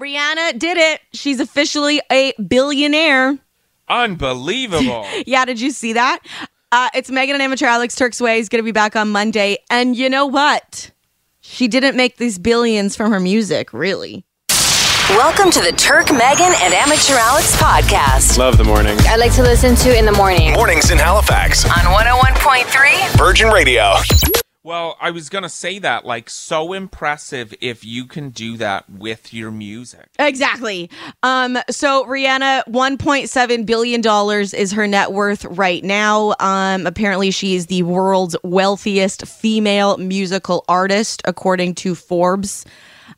Rihanna did it. She's officially a billionaire. Unbelievable. Yeah, did you see that? Uh, it's Megan and Amateur Alex Turks Way is going to be back on Monday. And you know what? She didn't make these billions from her music, really. Welcome to the Turk, Megan, and Amateur Alex podcast Love the morning. I like to listen to in the morning. Mornings in Halifax. on 101.3. Virgin Radio. Well, I was going to say that. Like, so impressive if you can do that with your music. Exactly. Um, so Rihanna, one point seven billion dollars is her net worth right now. Um, apparently she is the world's wealthiest female musical artist, according to Forbes.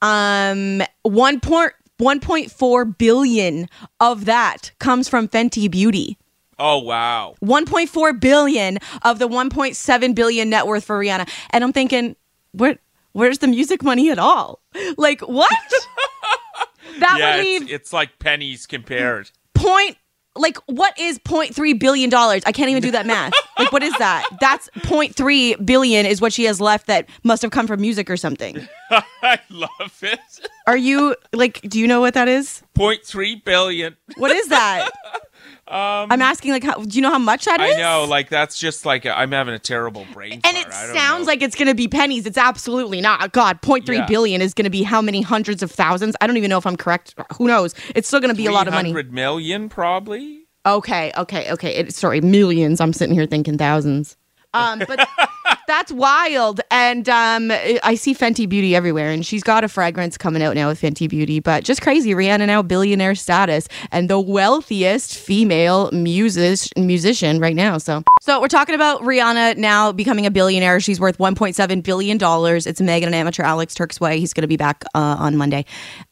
Um, one point one point four billion of that comes from Fenty Beauty. Oh, wow. 1.4 billion of the 1.7 billion net worth for Rihanna. And I'm thinking, where where's the music money at all? Like what? that yeah, would it's, it's like pennies compared. point like what is 0.3 billion dollars? I can't even do that math. like what is that? That's 0.3 billion is what she has left that must have come from music or something. I love it. Are you like do you know what that is? 0.3 billion. What is that? I'm asking like how do you know how much that is? Um, I know, like that's just like i am having a terrible brain. And fart. it sounds know. like it's going to be pennies. It's absolutely not. God, 0.3 billion Yeah. is going to be how many hundreds of thousands? I don't even know if I'm correct. Who knows? It's still going to be a lot of money. 300 million, probably. Okay, okay, okay. It, sorry, millions. I'm sitting here thinking thousands. Um, but that's wild. And um, I see Fenty Beauty everywhere, and she's got a fragrance coming out now with Fenty Beauty. But just crazy, Rihanna now billionaire status and the wealthiest female music musician right now. So, so we're talking about Rihanna now becoming a billionaire. She's worth 1.7 billion dollars. It's Megan and amateur Alex Turks way. He's going to be back uh, on Monday,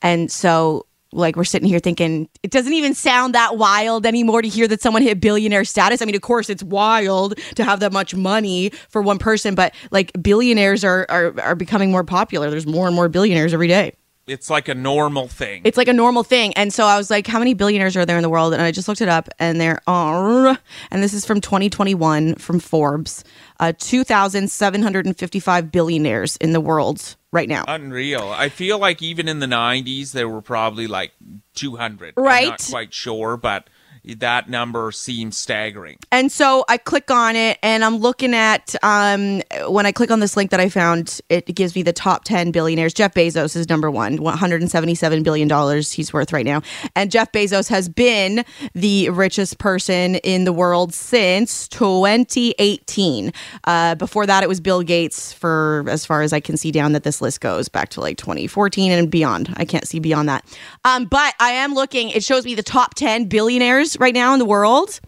and so like we're sitting here thinking it doesn't even sound that wild anymore to hear that someone hit billionaire status. I mean, of course, it's wild to have that much money for one person, but like billionaires are are, are becoming more popular. There's more and more billionaires every day. It's like a normal thing. It's like a normal thing. And so I was like, how many billionaires are there in the world? And I just looked it up, and there are, and this is from 2021 from Forbes, uh, 2,755 billionaires in the world right now. Unreal. I feel like even in the 90s, there were probably like 200. Right. I'm not quite sure, but that number seems staggering. And so I click on it and I'm looking at um, when I click on this link that I found, it gives me the top 10 billionaires. Jeff Bezos is number one, $177 billion he's worth right now. And Jeff Bezos has been the richest person in the world since 2018. Uh, before that, it was Bill Gates for as far as I can see down that this list goes back to like 2014 and beyond. I can't see beyond that. Um, but I am looking, it shows me the top 10 billionaires right now in the world.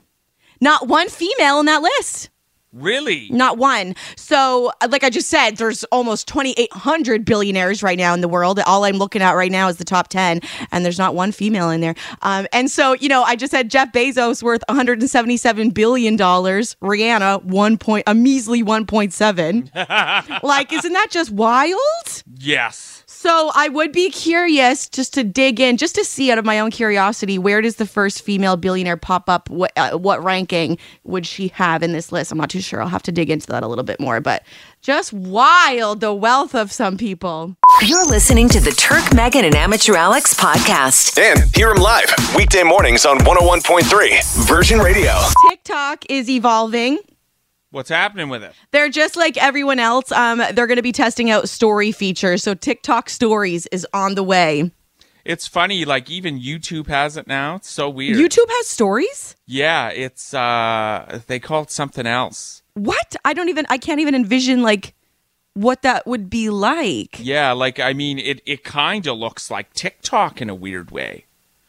Not one female in that list. Really? Not one. So, uh, like I just said, there's almost 2,800 billionaires right now in the world. All I'm looking at right now is the top 10, and there's not one female in there. Um, and so, you know, I just said Jeff Bezos worth 177 billion dollars. Rihanna one point, a measly 1.7. like, isn't that just wild? Yes. So I would be curious just to dig in, just to see out of my own curiosity, where does the first female billionaire pop up? What uh, what ranking would she have in this list? I'm not too sure. I'll have to dig into that a little bit more. But just wild, the wealth of some people. You're listening to the Turk, Megan, and Amateur Alex podcast. And hear them live weekday mornings on 101.3 Virgin Radio. TikTok is evolving. What's happening with it? They're just like everyone else. Um, they're going to be testing out story features. So TikTok Stories is on the way. It's funny, like even YouTube has it now. It's so weird. YouTube has stories. Yeah, it's uh they call it something else. What? I don't even. I can't even envision like what that would be like. Yeah, like I mean it it kind of looks like TikTok in a weird way.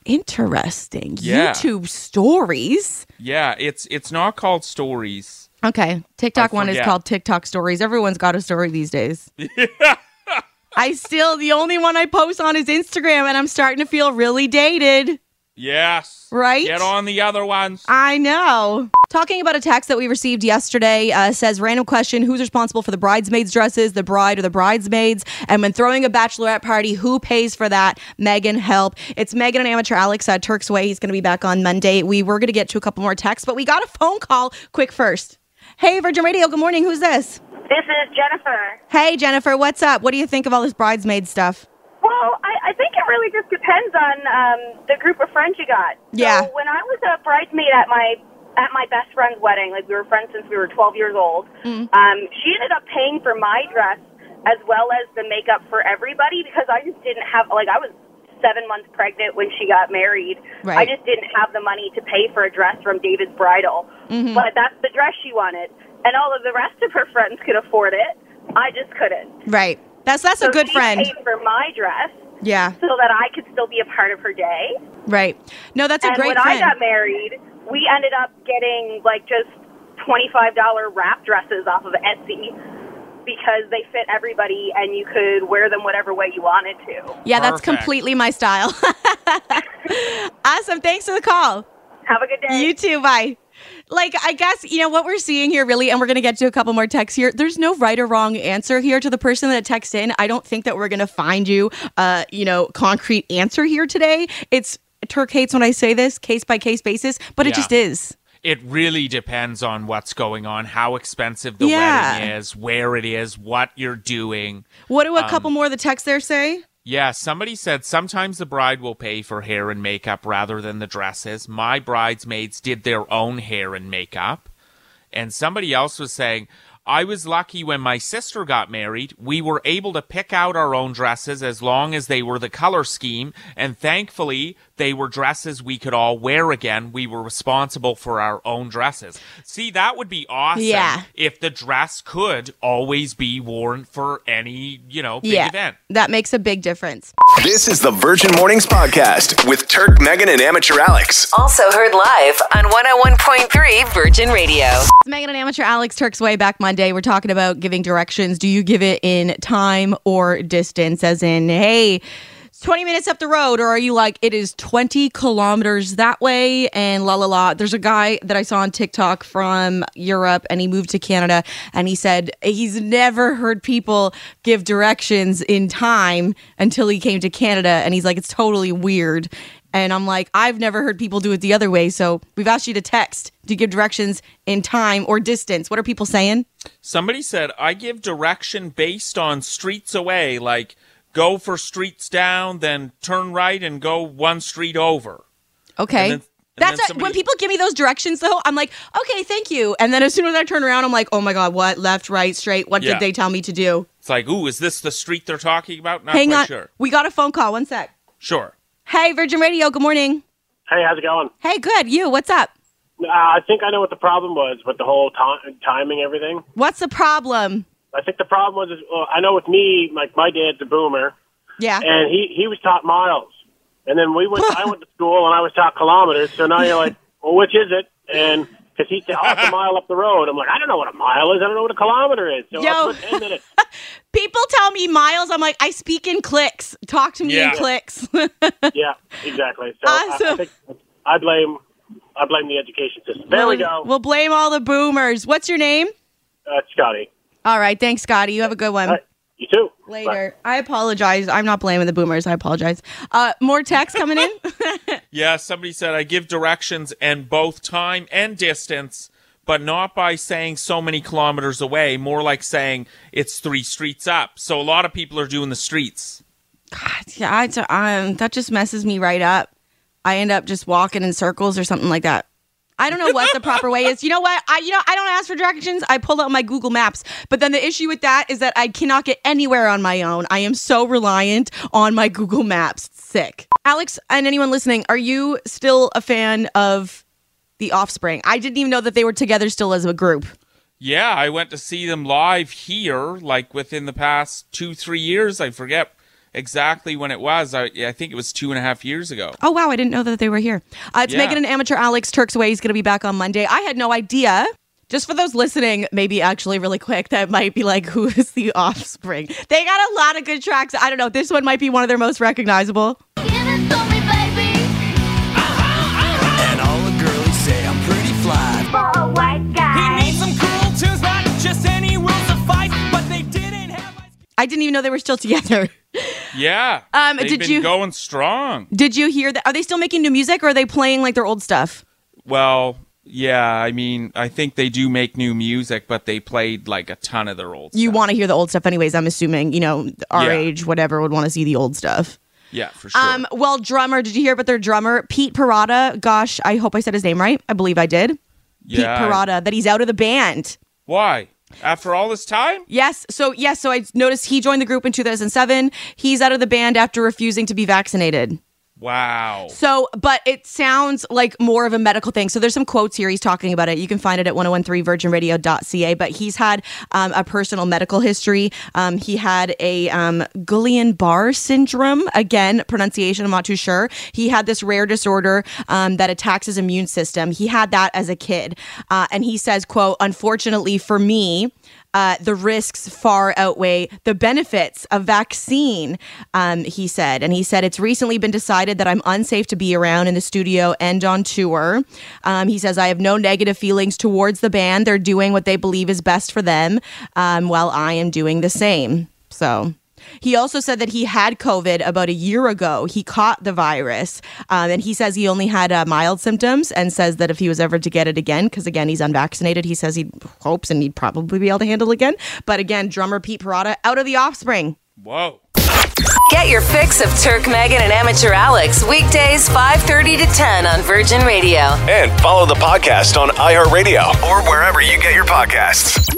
Interesting. Yeah. YouTube stories. Yeah, it's it's not called stories. Okay. TikTok one is called TikTok stories. Everyone's got a story these days. I still, the only one I post on is Instagram, and I'm starting to feel really dated. Yes. Right? Get on the other ones. I know. Talking about a text that we received yesterday uh, says random question who's responsible for the bridesmaids dresses the bride or the bridesmaids and when throwing a bachelorette party who pays for that megan help it's megan and amateur alex at turk's way he's going to be back on monday we were going to get to a couple more texts but we got a phone call quick first hey virgin radio good morning who's this This is Jennifer. hey jennifer what's up what do you think of all this bridesmaid stuff Well, I, I think it really just depends on um, the group of friends you got. Yeah. So when I was a bridesmaid at my at my best friend's wedding, like we were friends since we were 12 years old, Mm. um, she ended up paying for my dress as well as the makeup for everybody because I just didn't have like I was seven months pregnant when she got married. Right. I just didn't have the money to pay for a dress from David's Bridal, Mm-hmm. but that's the dress she wanted, and all of the rest of her friends could afford it. I just couldn't. Right. That's that's a So good she friend. Paid for my dress Yeah. so that I could still be a part of her day. Right. No, that's a and great when friend. I got married, we ended up getting like just twenty-five dollar wrap dresses off of Etsy because they fit everybody and you could wear them whatever way you wanted to. yeah, that's Perfect. completely my style. awesome. Thanks for the call. Have a good day. You too. Bye. Like, I guess, you know, what we're seeing here really, and we're going to get to a couple more texts here. There's no right or wrong answer here to the person that texts in. I don't think that we're going to find you, uh, you know, concrete answer here today. It's Turk hates when I say this, case by case basis, but it Yeah. just is. It really depends on what's going on, how expensive the Yeah. wedding is, where it is, what you're doing. What do a Um, couple more of the texts there say? Yeah, somebody said sometimes the bride will pay for hair and makeup rather than the dresses. My bridesmaids did their own hair and makeup. And somebody else was saying, I was lucky when my sister got married. We were able to pick out our own dresses as long as they were the color scheme. And thankfully, they were dresses we could all wear again. We were responsible for our own dresses. See, that would be awesome Yeah. if the dress could always be worn for any, you know, big yeah. event. That makes a big difference. This is the Virgin Mornings Podcast with Turk, Megan, and Amateur Alex. Also heard live on 101.3 Virgin Radio. It's Megan and Amateur Alex Turk's Way back Monday. We're talking about giving directions. Do you give it in time or distance? As in, hey, it's 20 minutes up the road, or are you like, it is 20 kilometers that way and la la la? There's a guy that I saw on TikTok from Europe and he moved to Canada and he said he's never heard people give directions in time until he came to Canada. And he's like, it's totally weird. And I'm like, I've never heard people do it the other way. So we've asked you to text to give directions in time or distance. What are people saying? Somebody said, I give direction based on streets away, like go for streets down, then turn right and go one street over. Okay. And then- That's somebody- when people give me those directions, though. I'm like, okay, thank you. And then as soon as I turn around, I'm like, oh my god, what? Left, right, straight. What Yeah. did they tell me to do? It's like, ooh, is this the street they're talking about? Not Hang on, sure. we got a phone call. One sec. Sure. Hey, Virgin Radio. Good morning. Hey, how's it going? Hey, good. You? What's up? Uh, I think I know what the problem was with the whole ti- timing everything. What's the problem? I think the problem was, is, well, I know with me, like my dad's a boomer, Yeah. and he he was taught miles, and then we went. I went to school, and I was taught kilometers. So now you're like, well, which is it? And because he said, it's a mile up the road. I'm like, I don't know what a mile is. I don't know what a kilometer is. So Yo. I'll put ten minutes. People me miles. I'm like, I speak in clicks. Talk to me in clicks. yeah, exactly. So I, I Awesome. think I blame I blame the education system. There we go. We'll blame all the boomers. What's your name? Uh, Scotty. All right. Thanks, Scotty. You have a good one. All right. You too. Bye. Later. I apologize. I'm not blaming the boomers. I apologize. Uh, more text coming in. Yeah, somebody said, I give directions and both time and distance, but not by saying so many kilometers away, more like saying it's three streets up. So a lot of people are doing the streets. God, yeah, I, um, that just messes me right up. I end up just walking in circles or something like that. I don't know what the proper way is. You know what? I you know I don't ask for directions. I pull out my Google Maps. But then the issue with that is that I cannot get anywhere on my own. I am so reliant on my Google Maps. Sick. Alex and anyone listening, are you still a fan of The Offspring? I didn't even know that they were together still as a group. Yeah, I went to see them live here, like within the past two, three years. I forget exactly when it was. I, I think it was two and a half years ago. Oh wow, I didn't know that they were here. Uh, it's Yeah. Megan and Amateur Alex Turks Way. He's going to be back on Monday. I had no idea. Just for those listening, maybe actually really quick, that might be like, who is the Offspring? They got a lot of good tracks. I don't know. This one might be one of their most recognizable. I didn't even know they were still together. Yeah. Um, they've did been you- going strong. Did you hear that? Are they still making new music or are they playing like their old stuff? Well, Yeah, I mean, I think they do make new music, but they played like a ton of their old You want to hear the old stuff anyways, I'm assuming, you know, our Yeah. age, whatever, would want to see the old stuff. Yeah, for sure. Um, well, drummer, did you hear about their drummer, Pete Parada? Gosh, I hope I said his name right. I believe I did. yeah. Pete Parada, that he's out of the band. Why? After all this time? Yes. So, yes. So I noticed he joined the group in 2007. He's out of the band after refusing to be vaccinated. Wow. So, but it sounds like more of a medical thing. So there's some quotes here. He's talking about it. You can find it at 1013virginradio.ca. But he's had um, a personal medical history. Um, he had a um, Guillain-Barre syndrome. Again, pronunciation, I'm not too sure. He had this rare disorder um, that attacks his immune system. He had that as a kid. Uh, and he says, quote, unfortunately for me, uh, the risks far outweigh the benefits of vaccine, um, he said. And he said, It's recently been decided that I'm unsafe to be around in the studio and on tour. Um, he says, I have no negative feelings towards the band. They're doing what they believe is best for them um, while I am doing the same. So. He also said that he had COVID about a year ago. He caught the virus, um, and he says he only had uh, mild symptoms, and says that if he was ever to get it again, because again he's unvaccinated, he says he hopes and he'd probably be able to handle it again. But again, drummer Pete Parada out of the Offspring. Whoa. Get your fix of Turk, Megan, and Amateur Alex weekdays 5:30 to 10 on Virgin Radio. And follow the podcast on iHeartRadio or wherever you get your podcasts.